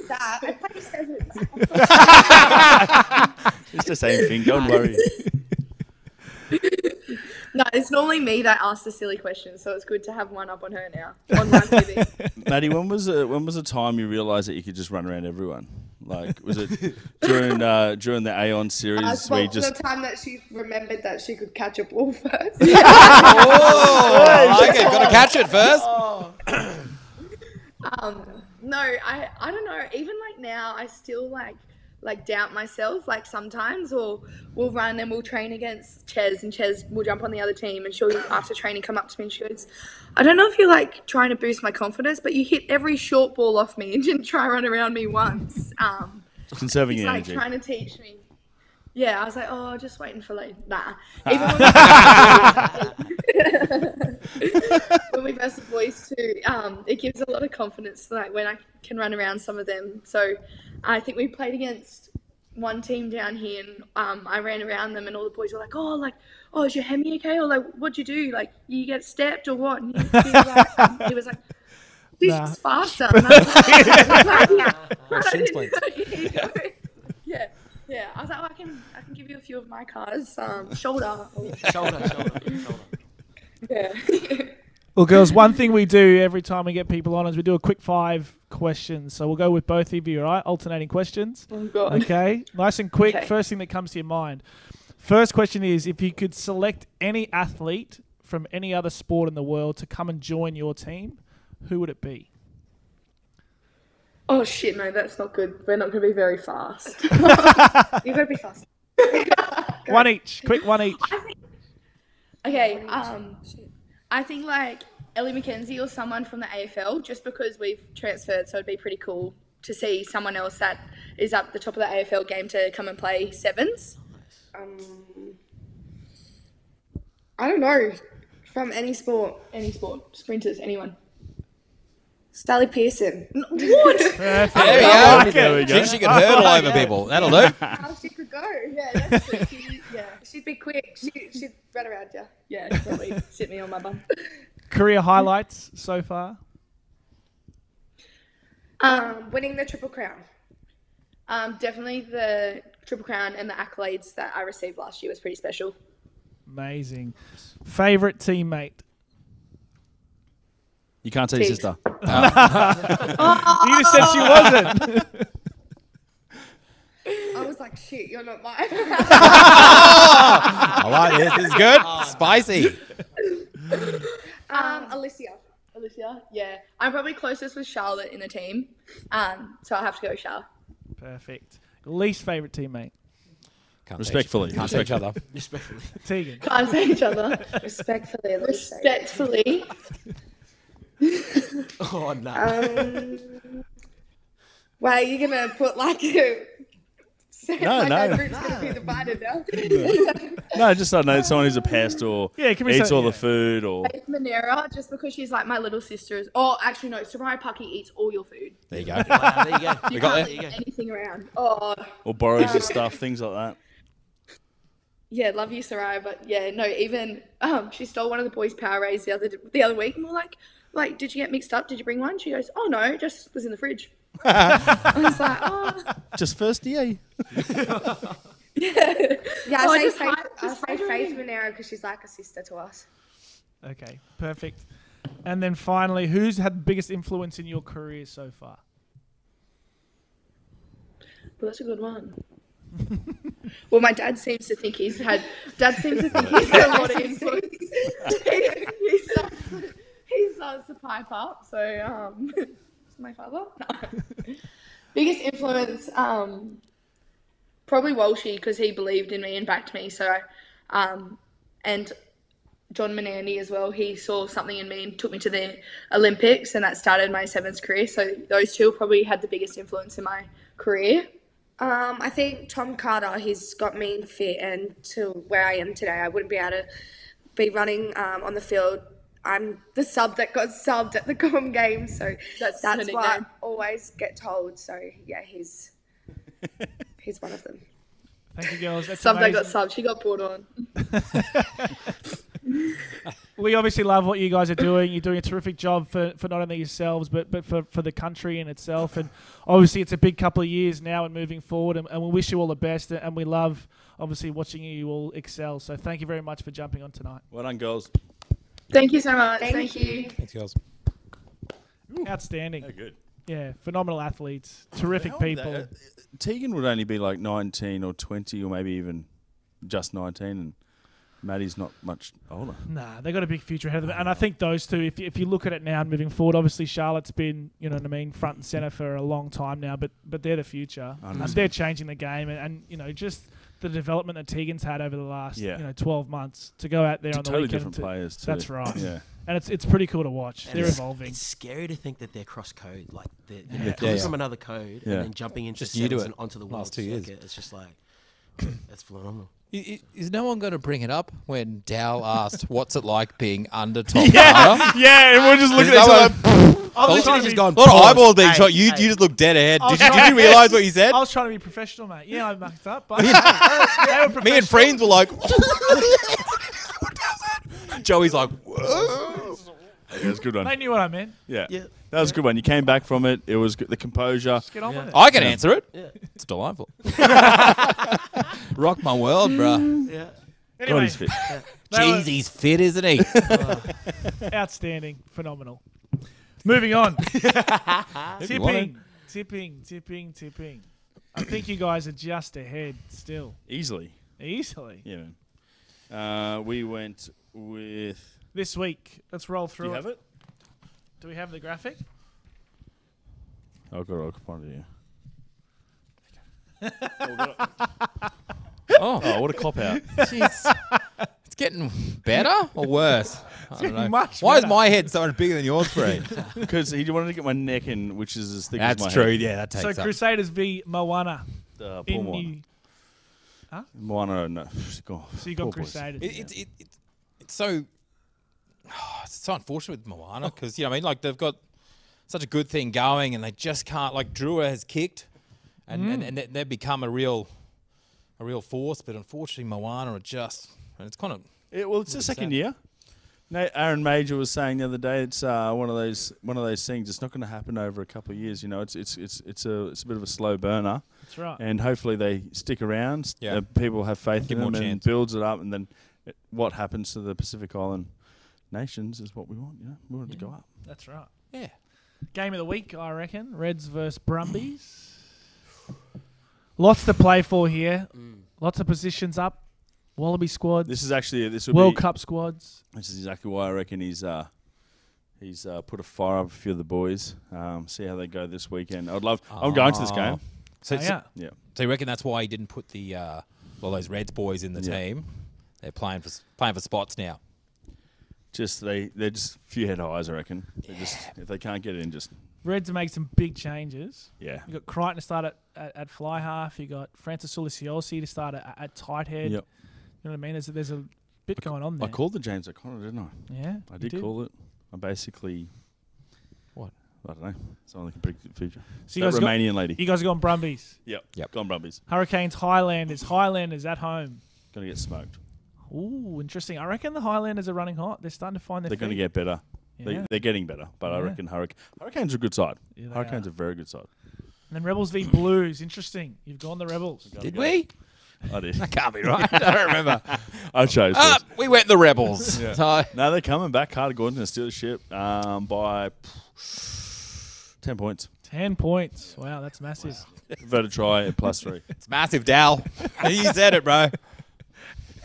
that. I play sevens. It's the same thing. Don't worry. no, it's normally me that asks the silly questions, so it's good to have one up on her now on. Maddi, when was a, when was the time you realised that you could just run around everyone? Like, was it during uh, during the Aon series I where you spoke to just the time that she remembered that she could catch a ball first. Oh, okay, got to catch it first. Um, no, I I don't know. Even like now, I still like like doubt myself. Like sometimes, or we'll run and we'll train against Ches, and Ches will jump on the other team, and she'll after training come up to me and she goes, "I don't know if you're like trying to boost my confidence, but you hit every short ball off me and didn't try run around me once." Um, conserving he's your like energy? trying to teach me. Yeah, I was like, oh, just waiting for like nah. Even when we, when we versus boys too, um, it gives a lot of confidence. Like when I can run around some of them. So I think we played against one team down here, and um, I ran around them, and all the boys were like, oh, like, oh, is your hemi okay? Or like, what'd you do? Like, you get stepped or what? And he, he was like, um, he was like. She's Nah. faster. And I was like, shin splints. yeah, yeah. I was like, oh, I can, I can give you a few of my cars. Um, shoulder. shoulder, shoulder, shoulder. Yeah. Well, girls, one thing we do every time we get people on is we do a quick five questions. So we'll go with both of you, all right? Alternating questions. oh God. Okay, nice and quick. Okay. First thing that comes to your mind. First question is if you could select any athlete from any other sport in the world to come and join your team, who would it be? Oh shit, no, that's not good. We're not going to be very fast. you gotta be fast. One each. Quick, one each. Okay, um, I think like Ellie McKenzie or someone from the AFL, just because we've transferred, so it'd be pretty cool to see someone else that is up the top of the AFL game to come and play sevens. Um, I don't know. From any sport. Any sport, sprinters, anyone. Sally Pearson. What? There we go. like There we go. She, she could hurdle over people. That'll do. How she could go. yeah, that's good. She- yeah, She'd be quick. She, she'd run around you. yeah, probably sit me on my bum. Career highlights so far. Um, winning the Triple Crown. Um, definitely the Triple Crown and the accolades that I received last year was pretty special. Amazing. Favorite teammate. You can't tell your Teagues. sister. You just said she wasn't. I was like, shit, you're not mine. I like this. This is good. Spicy. um, Alicia. Alicia, yeah. I'm probably closest with Charlotte in the team, um, so I have to go Charlotte. Perfect. Least favorite teammate. Can't Respectfully. see each- can't see each other. Respectfully. Teagan. Can't say each other. Respectfully. Respectfully, Oh no. Um, are you're gonna put like a. No, like no. Our group's gonna be divided now. No, just I don't know someone who's a pest or Yeah, can be eats so- all yeah. the food or Faith Monera, just because she's like my little sister. Oh, actually no, Sariah Paki eats all your food. There you go. Wow, there you go. You got can't there. leave anything around. Oh, or borrows your stuff, things like that. yeah, love you, Soraya, but yeah, no, even um, she stole one of the boys' power rays the other the other week, and we're like, like, did you get mixed up? Did you bring one? She goes, oh no, just was in the fridge. I was like, oh, Just first year. yeah. Yeah, Oh, I say just Faith, hide- I just say hide her Faith in. Monero because she's like a sister to us. Okay, perfect. And then finally, who's had the biggest influence in your career so far? Well, that's a good one. well, my dad seems to think he's had. Dad seems to think he's had a lot of influence. he, he, starts, to pipe up. So, um, my father. Biggest influence, um, probably Walshy because he believed in me and backed me. So, um, and John Manenti as well. He saw something in me and took me to the Olympics, and that started my sevens career. So those two probably had the biggest influence in my career. Um, I think Tom Carter, he's got me in fit and to where I am today. I wouldn't be able to be running um, on the field. I'm the sub that got subbed at the Com game, so That's that's her what I always get told. So yeah, he's he's one of them. Thank you, girls. That's Sub that got subbed. She got brought on. we obviously love what you guys are doing. You're doing a terrific job for, for not only yourselves but but for, for the country in itself. And obviously, it's a big couple of years now and moving forward. And, and we wish you all the best. And we love obviously watching you all excel. So thank you very much for jumping on tonight. Well done, girls. Thank you so much. Thank Thank, you. Thanks, girls. Outstanding. Oh, good. Yeah, phenomenal athletes, terrific How old are people. they? Uh, Teagan would only be like 19 or 20 or maybe even just 19 and Maddi's not much older. Nah, they got a big future ahead of them, and I think those two. If you, if you look at it now and moving forward, obviously Charlotte's been, you know what I mean, front and center for a long time now, but but they're the future, and Understand. they're changing the game, and, and you know just the development that Teagan's had over the last Yeah. you know twelve months to go out there Two on the totally weekend. different to- players too. That's right. Yeah. and it's it's pretty cool to watch. And they're it's- evolving. It's scary to think that they're cross code, like they're, they're Yeah. coming Yeah. from another code Yeah. and then jumping into Just new to sevens it and onto the last world. two Like, years. it's just like that's phenomenal. I- i- Is no one going to bring it up when Dow asked, "What's it like being under Tom Carter?" Yeah, and we're just looking at that each other. what- I was literally trying to just be- gone, A lot of eyeballs being shot. You, you just looked dead ahead. Did you, did you realise what you said? I was trying to be professional, mate. Yeah, I mucked up, but hey, they were Me and friends were like, Joey's like, "Whoa." Yeah, it was a good They knew what I meant. Yeah. Yeah. That was a good one. You came back from it. It was good. the composure. Get on Yeah. with it. I can answer it. Yeah. It's delightful. Rock my world, bruh. Yeah. God, Anyway, he's fit. they were Jeez, he's fit, isn't he? outstanding, phenomenal. Moving on. you want tipping, tipping, tipping, tipping. I think you guys are just ahead still, Easily. easily. Yeah, man. Uh, we went with. This week, let's roll Do through you it. have it? Do we have the graphic? I've got it. I can find it here. Oh, Oh, what a cop out. jeez. It's getting better or worse? I don't know. much Why is better. my head so much bigger than yours, Fred? Because he wanted to get my neck in, which is as thick That's as my That's true. head. Yeah, that takes So up. Crusaders v Moana Uh, poor in Moana. New. Moana, no. Go- So you got poor boys. Crusaders. It, it, it, it, it's so it's so unfortunate with Moana because you know I mean like they've got such a good thing going and they just can't like Drua has kicked and and, and they- they've become a real a real force but unfortunately Moana are just and it's kind of Yeah, well, it's the second sad. year. Na- Aaron Major was saying the other day, it's uh, one of those one of those things. It's not going to happen over a couple of years. You know, it's it's it's it's a it's a bit of a slow burner, That's right. and hopefully they stick around. Yeah. uh, people have faith Give in more them and chance. builds it up, and then it, what happens to the Pacific Island nations is what we want. You know, we want it to go up. That's right. yeah Game of the week, I reckon. Reds versus Brumbies. Lots to play for here. Lots of positions up. Wallaby squad. This is actually this would World be, Cup squads. This is exactly why I reckon he's uh He's uh, put a fire up a few of the boys. Um, see how they go this weekend. I'd love. I'm going to this game. So, Oh, so, yeah. Yeah. so you reckon that's why he didn't put the uh, well those Reds boys in the Yeah. team? They're playing for playing for spots now. Just they they're just a few head highs, I reckon. They just if they can't get in, just Reds have made some big changes. yeah. You got Creighton to start at, at, at fly half. You got Francis Suliciosi to start at, at tight head. Yep. You know what I mean? There's, there's a bit going on there. I called the James O'Connor, didn't I? Yeah, I you did, call it. I basically What? I don't know. Someone that can predict the future. So you that guys got- Romanian lady. You guys are going Brumbies. Yep. Yep. Gone Brumbies. Hurricanes, Highlanders. Highlanders at home. Gonna get smoked. Ooh, interesting. I reckon the Highlanders are running hot. They're starting to find their They're going to get better. Yeah. They, they're getting better, but I reckon Hurric- Hurricanes are a good side. Yeah, Hurricanes are. are a very good side. And then Rebels v Blues. Interesting. You've gone the Rebels. Did we? I did. That can't be right. I don't remember. I chose. This. we went the Rebels. So No, they're coming back. Carter Gordon's going to steal the ship um, by 10 points. Ten points. Wow, that's massive. Better try at plus three. it's massive, Dal. you said it, bro.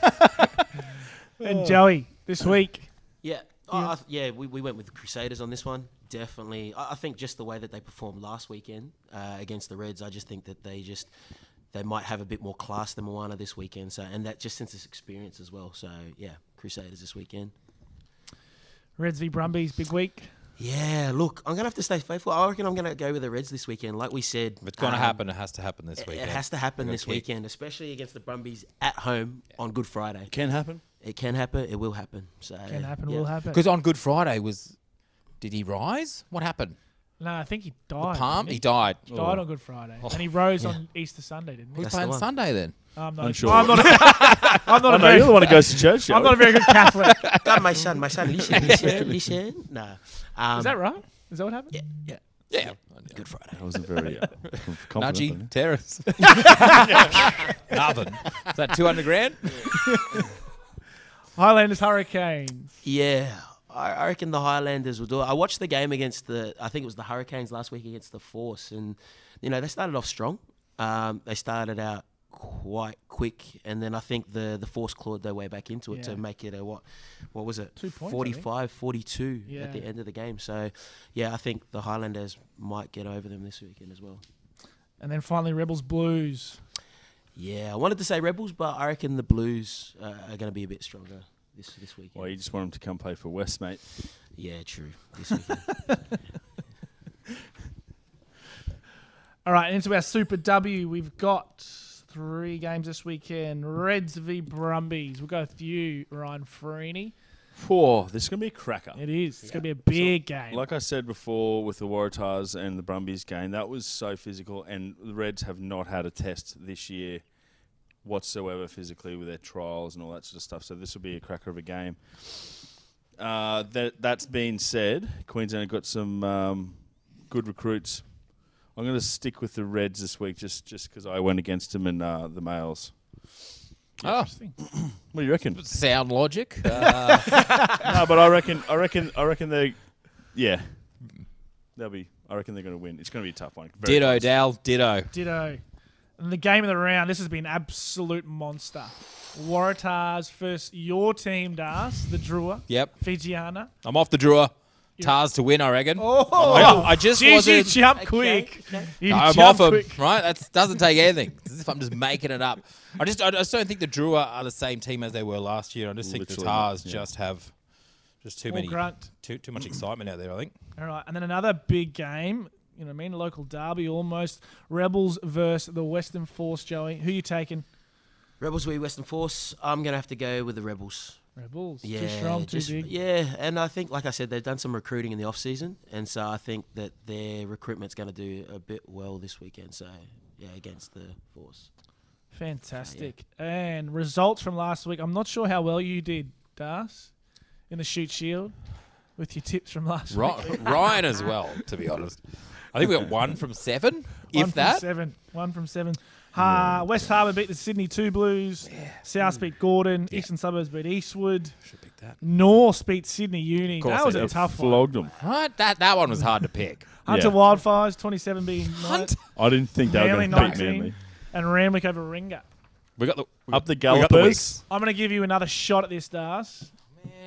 And Joey, this week. Yeah, I th- yeah, we, we went with the Crusaders on this one. Definitely, I, I think just the way that they performed last weekend uh, against the Reds, I just think that they just they might have a bit more class than Moana this weekend. So, and that just since this experience as well. So, yeah, Crusaders this weekend. Reds v Brumbies, big week. Yeah, look, I'm gonna have to stay faithful. I reckon I'm gonna go with the Reds this weekend. Like we said, If it's going to um, happen, it has to happen this It, weekend. it has to happen this kick. weekend, especially against the Brumbies at home on Good Friday. Can happen. It can happen. It will happen. So Can happen, yeah. will happen. Because on Good Friday was, did he rise? What happened? No, I think he The died. palm? didn't He died. He died on Good Friday. And he rose on Easter Sunday, didn't he? Who's That's the playing one. Sunday then? I'm not, Unsure. I'm not, a, I'm not Oh, a no, very, you're the one who goes to church. I'm not a very good Catholic. God, my son, my son, listen, listen, listen. Nah. Um, Is that right? Is that what happened? Yeah, yeah. Yeah. Good Friday. I wasn't very uh, confident. Nudgy, terrace. Nothing. Is that 200 grand? Highlanders Hurricanes. Yeah, I, I reckon the Highlanders will do it. I watched the game against the, I think it was the Hurricanes last week against the Force, and you know they started off strong. Um, they started out quite quick, and then I think the the Force clawed their way back into it Yeah. to make it a what, what was it? Two points, 45, 42 at the end of the game. So, yeah, I think the Highlanders might get over them this weekend as well. And then finally Rebels Blues. Yeah, I wanted to say Rebels, but I reckon the Blues uh, are going to be a bit stronger this this weekend. Well, you just want him to come play for West, mate. Yeah, true. This weekend. All right, into our Super W. We've got three games this weekend. Reds v Brumbies. We'll go with you, Ryan Freeney. Whoa, this is going to be a cracker. It is. It's going to be a big game. Like I said before with the Waratahs and the Brumbies game, that was so physical, and the Reds have not had a test this year whatsoever physically with their trials and all that sort of stuff. So this will be a cracker of a game. Uh, that that's been said, Queensland have got some um, good recruits. I'm going to stick with the Reds this week, just just because I went against them in uh, the males. Oh, Interesting. What do you reckon? sound logic. Uh, no, but I reckon, I reckon, I reckon they, yeah, they'll be. I reckon they're going to win. It's going to be a tough one. Very ditto, close. Dal. Ditto. Ditto. And the game of the round, this has been absolute monster. Waratahs versus your team, Das, the Drua, Yep. Fijiana. I'm off the drawer. Tars to win, I reckon. Oh, I, I just Jeez, you wasn't. jump quick. You I'm jump off him, quick. right? That doesn't take anything. As if I'm just making it up. I just, I just don't think the Drua are the same team as they were last year. I just think the Tars yeah. just have just too More many, grunt. too too much excitement out there. I think. All right, and then another big game. You know what I mean? Local derby almost. Rebels versus the Western Force, Joey. Who you taking? Rebels v Western Force. I'm going to have to go with the Rebels. Rebels. Yeah, too strong, too just- big. Yeah, and I think, like I said, they've done some recruiting in the off season, and so I think that their recruitment's going to do a bit well this weekend. So yeah, against the Force. Fantastic. And results from last week. I'm not sure how well you did, Das, in the Shute Shield with your tips from last week. Ryan as well, to be honest. I think we got one from seven, One if from that. seven. One from seven. Uh, West Harbour beat the Sydney Two Blues. South beat Gordon. Eastern Suburbs beat Eastwood. Should pick that. North beat Sydney Uni. course That was a did. tough one. Flogged them. Right, that that one was hard to pick. Hunter Yeah. Wildfires, 27 being Hunt. I didn't think they were Manly going to beat 19. Manly. and Randwick over Ringer. We got the we Up the we got the I'm going to give you another shot at this, Das.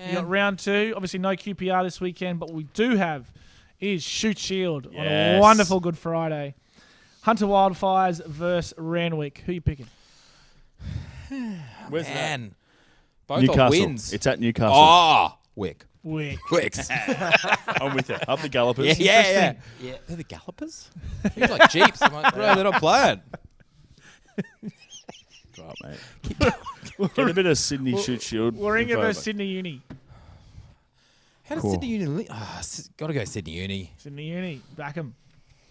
You got round two. Obviously, no QPR this weekend, but we do have is Shute Shield on a wonderful Good Friday. Hunter Wildfires versus Randwick. Who you picking? Where's Man, both? Newcastle. wins. It's at Newcastle. Oh, Wick. Wick. Wicks. I'm with you. Up the Gallopers. yeah, yeah, yeah. Yeah. They're the Gallopers? Seems like Jeeps. I'm like, bro, they're not playing. Right, mate. Get a bit of Sydney Shute Shield. Warringah info, versus mate. Sydney Uni. How does Cool. Sydney Uni... Li- oh, got to go Sydney Uni. Sydney Uni. Back 'em.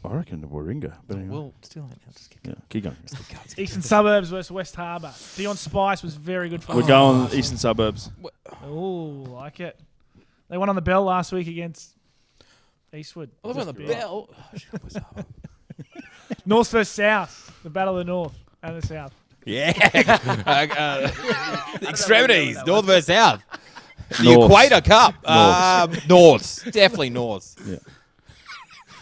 I reckon the Warringah. But anyway. Well, still, I'll just keep yeah, keep going. Eastern Suburbs versus West Harbour. Dion Spice was very good for We're us. going eastern suburbs. Oh, like it. They won on the bell last week against Eastwood. I love on the bell. North versus South. The battle of the North and the South. Yeah. uh, uh, extremities, north versus south. The North. Equator Cup. Um, north. Definitely north.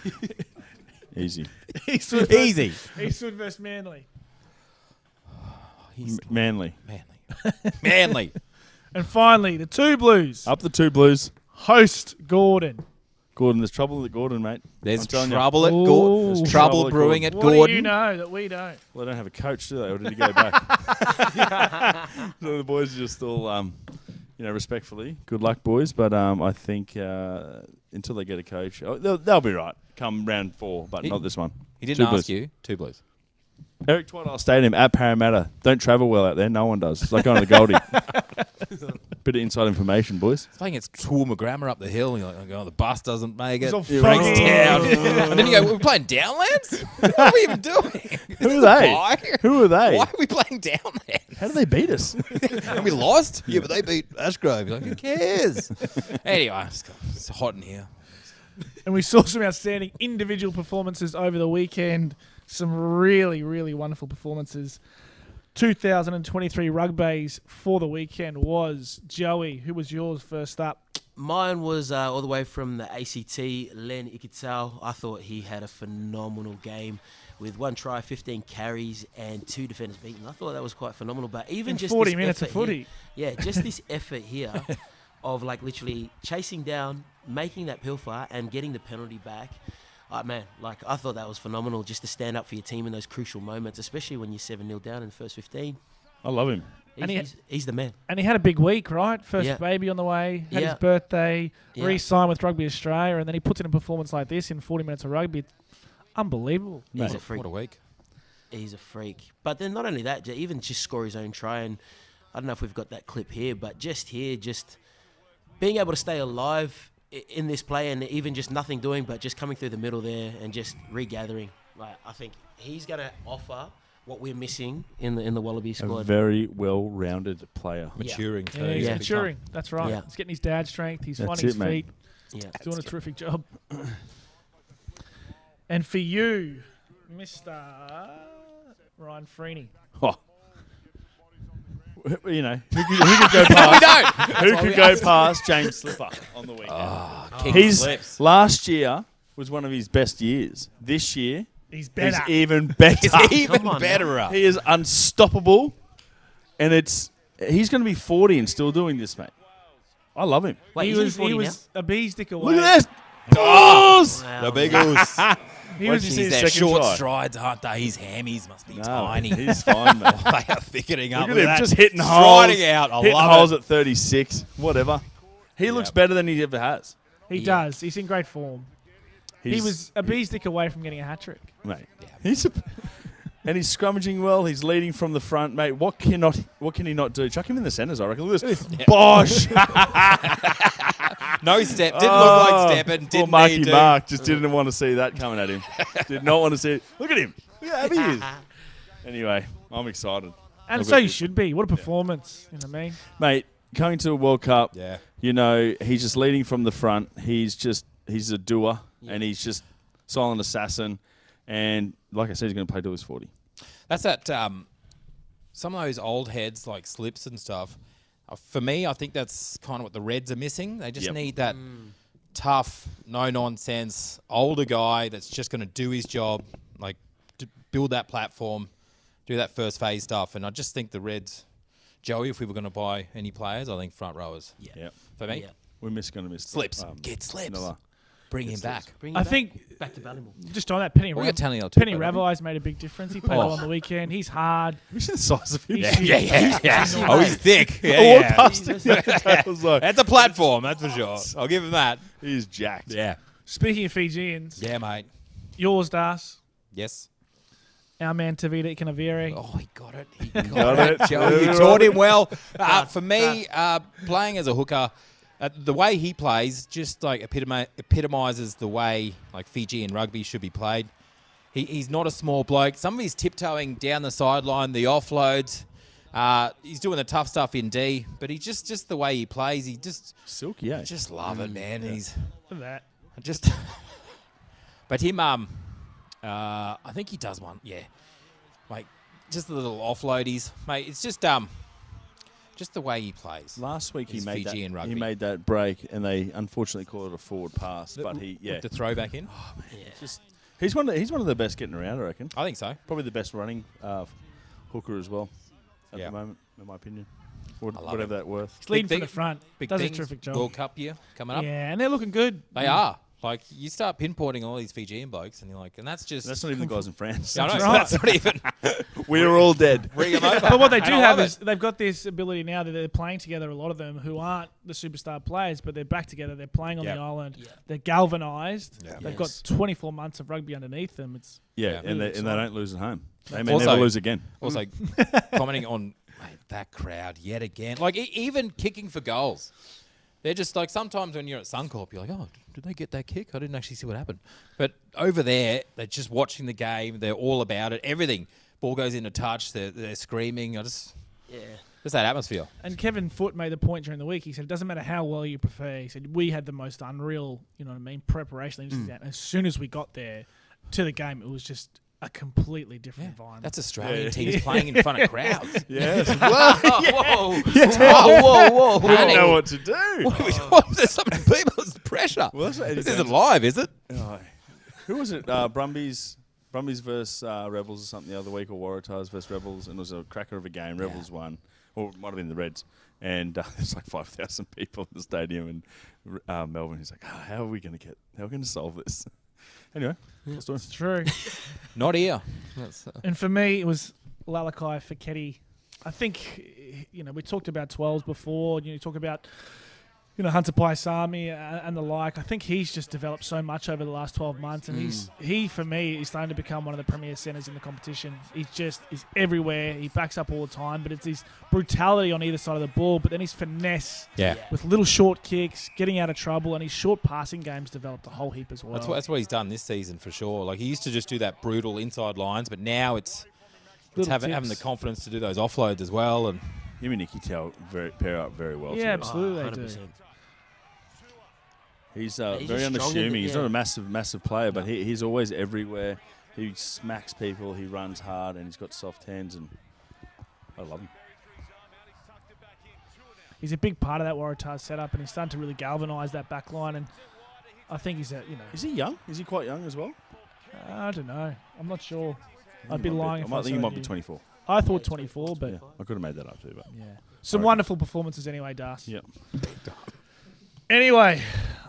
Yeah. Easy. Eastwood versus, Easy. Eastwood versus Manly. M- Manly. Manly. Manly. And finally, the two Blues Up the two blues. host Gordon. Gordon, there's trouble at Gordon, mate. There's I'm you. trouble at Gordon. There's There's trouble trouble at Gordon. at What Gordon. do you know that we don't? Well, they don't have a coach, do they? Or did he go back? so the boys are just all, um, you know, respectfully, good luck, boys. But um, I think uh, until they get a coach, oh, they'll, they'll be right come round four, but He- not this one. He didn't Two ask Blues. you. Two blues. Eric Tweedale Stadium at Parramatta. Don't travel well out there. No one does. It's like going to the Goldie. Bit of inside information, boys. It's like it's Toowoomba Grammar up the hill, and you're like, oh, the bus doesn't make it. It's all Breaks foggy. down. and then you go, we're playing Downlands? what are we even doing? Is Who this are they? bye? Who are they? Why are we playing Downlands? How do they beat us? and we lost? Yeah, but they beat Ashgrove. You're like, who cares? anyway, it's, it's hot in here. And we saw some outstanding individual performances over the weekend. Some really, really wonderful performances. 2023 rugby's for the weekend was Joey. Who was yours first up? Mine was uh, all the way from the ACT, Len Ikitau. I thought he had a phenomenal game with one try, 15 carries, and two defenders beaten. I thought that was quite phenomenal. But even In just 40 this minutes of effort here- footy. yeah, just this effort here of like literally chasing down, making that pilfer, and getting the penalty back. Uh, man, like I thought that was phenomenal just to stand up for your team in those crucial moments, especially when you're 7 0 down in the first 15. I love him. He's, And he- he's, he's the man. And he had a big week, right? First Yeah. baby on the way, had Yeah. his birthday, Yeah. re-signed with Rugby Australia, and then he puts in a performance like this in 40 minutes of rugby. Unbelievable. He's a freak. What a week. He's a freak. But then not only that, even just score his own try. And I don't know if we've got that clip here, but just here, just being able to stay alive in this play and even just nothing doing, but just coming through the middle there and just regathering. Like I think he's going to offer what we're missing in the in the Wallaby squad. A very well-rounded player. Maturing. too. Yeah, he's Yeah. maturing. That's right. Yeah. He's getting his dad strength. He's That's finding it, his mate. feet. yeah. He's doing a terrific job. and for you, Mr. Ryan Freeney. Oh. You know, who could, who could go past? who could go past James Slipper on the weekend? Ah, ah. King He's slips. last year was one of his best years. This year, He's better. he's even better. He's even Come on, better he is unstoppable, and it's he's going to be forty and still doing this, mate. I love him. Wait, he isn't was, 40 he now? was a bee's dick away. Look at this. Balls! Wow. The Beagles. He Wait was you just, see his second short try. strides, aren't they? His hammies must be No, tiny. he's fine, mate. they are thickening up. Look Look at him, that. just hitting holes. Striding out. I hitting love holes it. at 36. Whatever. He looks better than he ever has. he Yeah. does. He's in great form. he was a bee's dick away from getting a hat trick. mate. He's a, and he's scrummaging well. He's leading from the front, mate. What cannot? What can he not do? Chuck him in the centres. I reckon. Look at this. Bosh. No step. Didn't Oh, look like stepping. Poor Didn't Marky need to. Mark just didn't want to see that coming at him. Did not want to see it. Look at him. Look how happy he is. Anyway, I'm excited, And Look so you should be. What a performance. You know what I mean? mate. Going to a World Cup. Yeah. You know, he's just leading from the front. He's just he's a doer, and he's just silent assassin. And like I said, he's going to play till he's 40. That's that. Um, some of those old heads like slips and stuff. Uh, for me, I think that's kind of what the Reds are missing. They just Yep. need that tough, no nonsense older guy that's just going to do his job, like to build that platform, do that first phase stuff. And I just think the Reds Joey, if we were going to buy any players, I think front rowers. Yeah. Yeah. For me, Yeah. We're miss going to miss Slips. Um, Get slips. Miller. Bring him back. Bring I back. think back to Ballymore. just on that Peni We'll Rav- get Tony Altuve, Peni don't we? Ravai's made a big difference. He played Oh. well on the weekend. He's hard. Have you seen the size of him? He's Yeah, yeah, yeah. Oh, he's thick. Yeah, I yeah. past him the other day, I was like, That's a platform, that's for sure. I'll give him that. he's jacked. Yeah. Speaking of Fijians, Yeah, mate. yours, Das, Yes. our man Tevita Ikanivere. Oh, he got it. He got, Got it. it. Joey, you taught him well. Uh, for me, uh, playing as a hooker, uh, the way he plays just like epitomi- epitomizes the way like Fijian rugby should be played. He, he's not a small bloke. Some of his tiptoeing down the sideline, the offloads. Uh, he's doing the tough stuff in D, but he just just the way he plays, he just Silky, eh? just love it, man. He's Look that. just. but him, um, uh, I think he does one. Yeah, like just the little offloadies, mate. It's just um, just the way he plays. Last week he made Fijian that. rugby. He made that break, and they unfortunately called it a forward pass. But he, yeah, the throwback in. Oh man, just he's one. Of the, he's one of the best getting around. I reckon. I think so. Probably the best running uh, hooker as well at Yeah. the moment, in my opinion. What, I love whatever him. that worth. He's leading Big from the front. Big Does a terrific job. World Cup year coming up. Yeah, and they're looking good. They are. Like you start pinpointing all these Fijian blokes, and you're like, and that's just. That's not even the guys in France. Yeah, I know, That's so right. That's not even. We're all dead. Bring 'em over. But what they And do I have love is it. they've got this ability now that they're playing together. A lot of them who aren't the superstar players, but they're back together. They're playing on Yep. the island. Yeah. They're galvanised. Yeah. They've Yes. got 24 months of rugby underneath them. It's Yeah, Yeah. and, they, and they don't lose at home. They may Also- never lose again. Also, commenting on mate, that crowd yet again. Like e- even kicking for goals. They're just like sometimes when you're at Suncorp, you're like, oh, did they get that kick? I didn't actually see what happened. But over there, they're just watching the game. They're all about it. Everything. Ball goes into touch. They're, they're screaming. I just Yeah. just that atmosphere. and Kevin Foote made the point during the week. He said it doesn't matter how well you prepare. He said we had the most unreal, you know what I mean, preparation. Mm. As soon as we got there to the game, it was just a completely different environment. That's Australian Yeah. teams playing in front of crowds. Yes. whoa, Whoa, whoa, whoa. we don't know what to do. There's so many people. It's pressure. Well, that's what this isn't live, is it? Oh, who was it? Uh, Brumbies. Brumbies versus uh, Rebels or something the other week, or Waratahs versus Rebels, and it was a cracker of a game. Rebels won, or it might have been the Reds, and uh, there's like five thousand people in the stadium in uh, Melbourne. He's like, oh, "How are we going to get? How are we going to solve this?" Anyway, cool story. It's true. Not here. That's, uh, And for me, it was Lalakai Foketi. I think, you know, we talked about 12s before. You, know, you talk about, you know, Hunter Paisami and, and the like. I think he's just developed so much over the last 12 months. And he's mm. he, for me, is starting to become one of the premier centres in the competition. He's just is everywhere. He backs up all the time. But it's his brutality on either side of the ball. But then his finesse yeah. with little short kicks, getting out of trouble. And his short passing game's developed a whole heap as well. That's what, that's what he's done this season for sure. Like he used to just do that brutal inside lines, but now it's it's Little having, having the confidence to do those offloads as well. And Him and Nicky Tell very, pair up very well. Yeah, together. absolutely. Oh, they do. 100%. He's uh, He's very just strong in the- unassuming. He's not a massive, massive player, but he, he's always everywhere. He smacks people. He runs hard, and he's got soft hands, and I love him. he's a big part of that Waratahs setup, and he's starting to really galvanise that back line. And I think he's a, you know, Is he young? Is he quite young as well? I don't know. I'm not sure. I I'd be he lying I if might I think he might be 24. I thought 24, but Yeah, yeah. I could have made that up too, but yeah, Some Alright. wonderful performances anyway, Das. yeah. Anyway,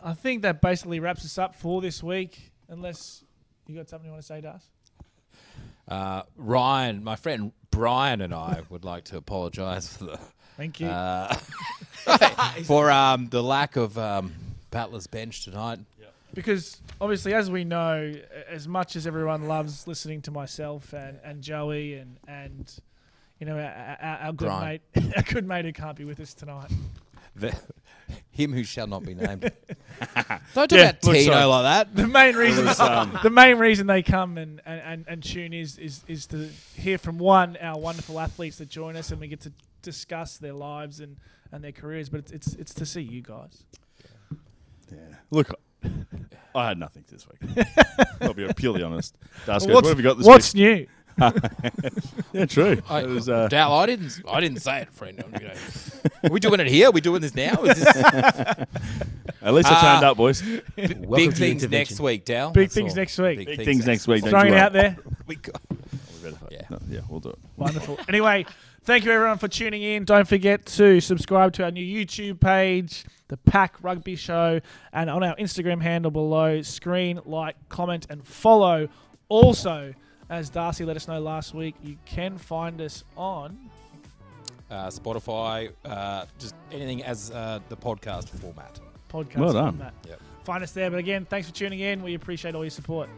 I think that basically wraps us up for this week. Unless you got something you want to say, Das? uh, Ryan, my friend Brian, and I would like to apologise for the Thank you. uh, for um, the lack of um, Battler's bench tonight. because obviously, as we know, as much as everyone loves listening to myself and, and Joey and and you know our, our, our good Brian. mate, our good mate who can't be with us tonight. The, him who shall not be named. Don't talk Yeah, about look, Tino sorry. like that. The main reason, was, um, the main reason they come and, and, and, and tune is, is is to hear from one our wonderful athletes that join us, and we get to discuss their lives and, and their careers. But it's, it's it's to see you guys. Yeah. Look, I had nothing this week. I'll be purely honest. Dask, Well, what have you got this what's new? Week? Yeah, true. I, It was, uh, Dal, I didn't. I didn't say it, friend. You know. Are we doing it here? Are we doing this now? Is this at least I Uh, turned up, boys. Welcome big things next week, Dal? Big That's things all. next week. Big things next week. Don't Throwing you it out there. We got- We Yeah. no, yeah, we'll do it. Wonderful. anyway, thank you everyone for tuning in. Don't forget to subscribe to our new YouTube page, the PAC Rugby Show, and on our Instagram handle below. Screen, like, comment, and follow. Also, as Darcy let us know last week, you can find us on uh, Spotify, uh, just anything as uh, the podcast format. Podcast well done. format. Yep. Find us there. But again, thanks for tuning in. We appreciate all your support.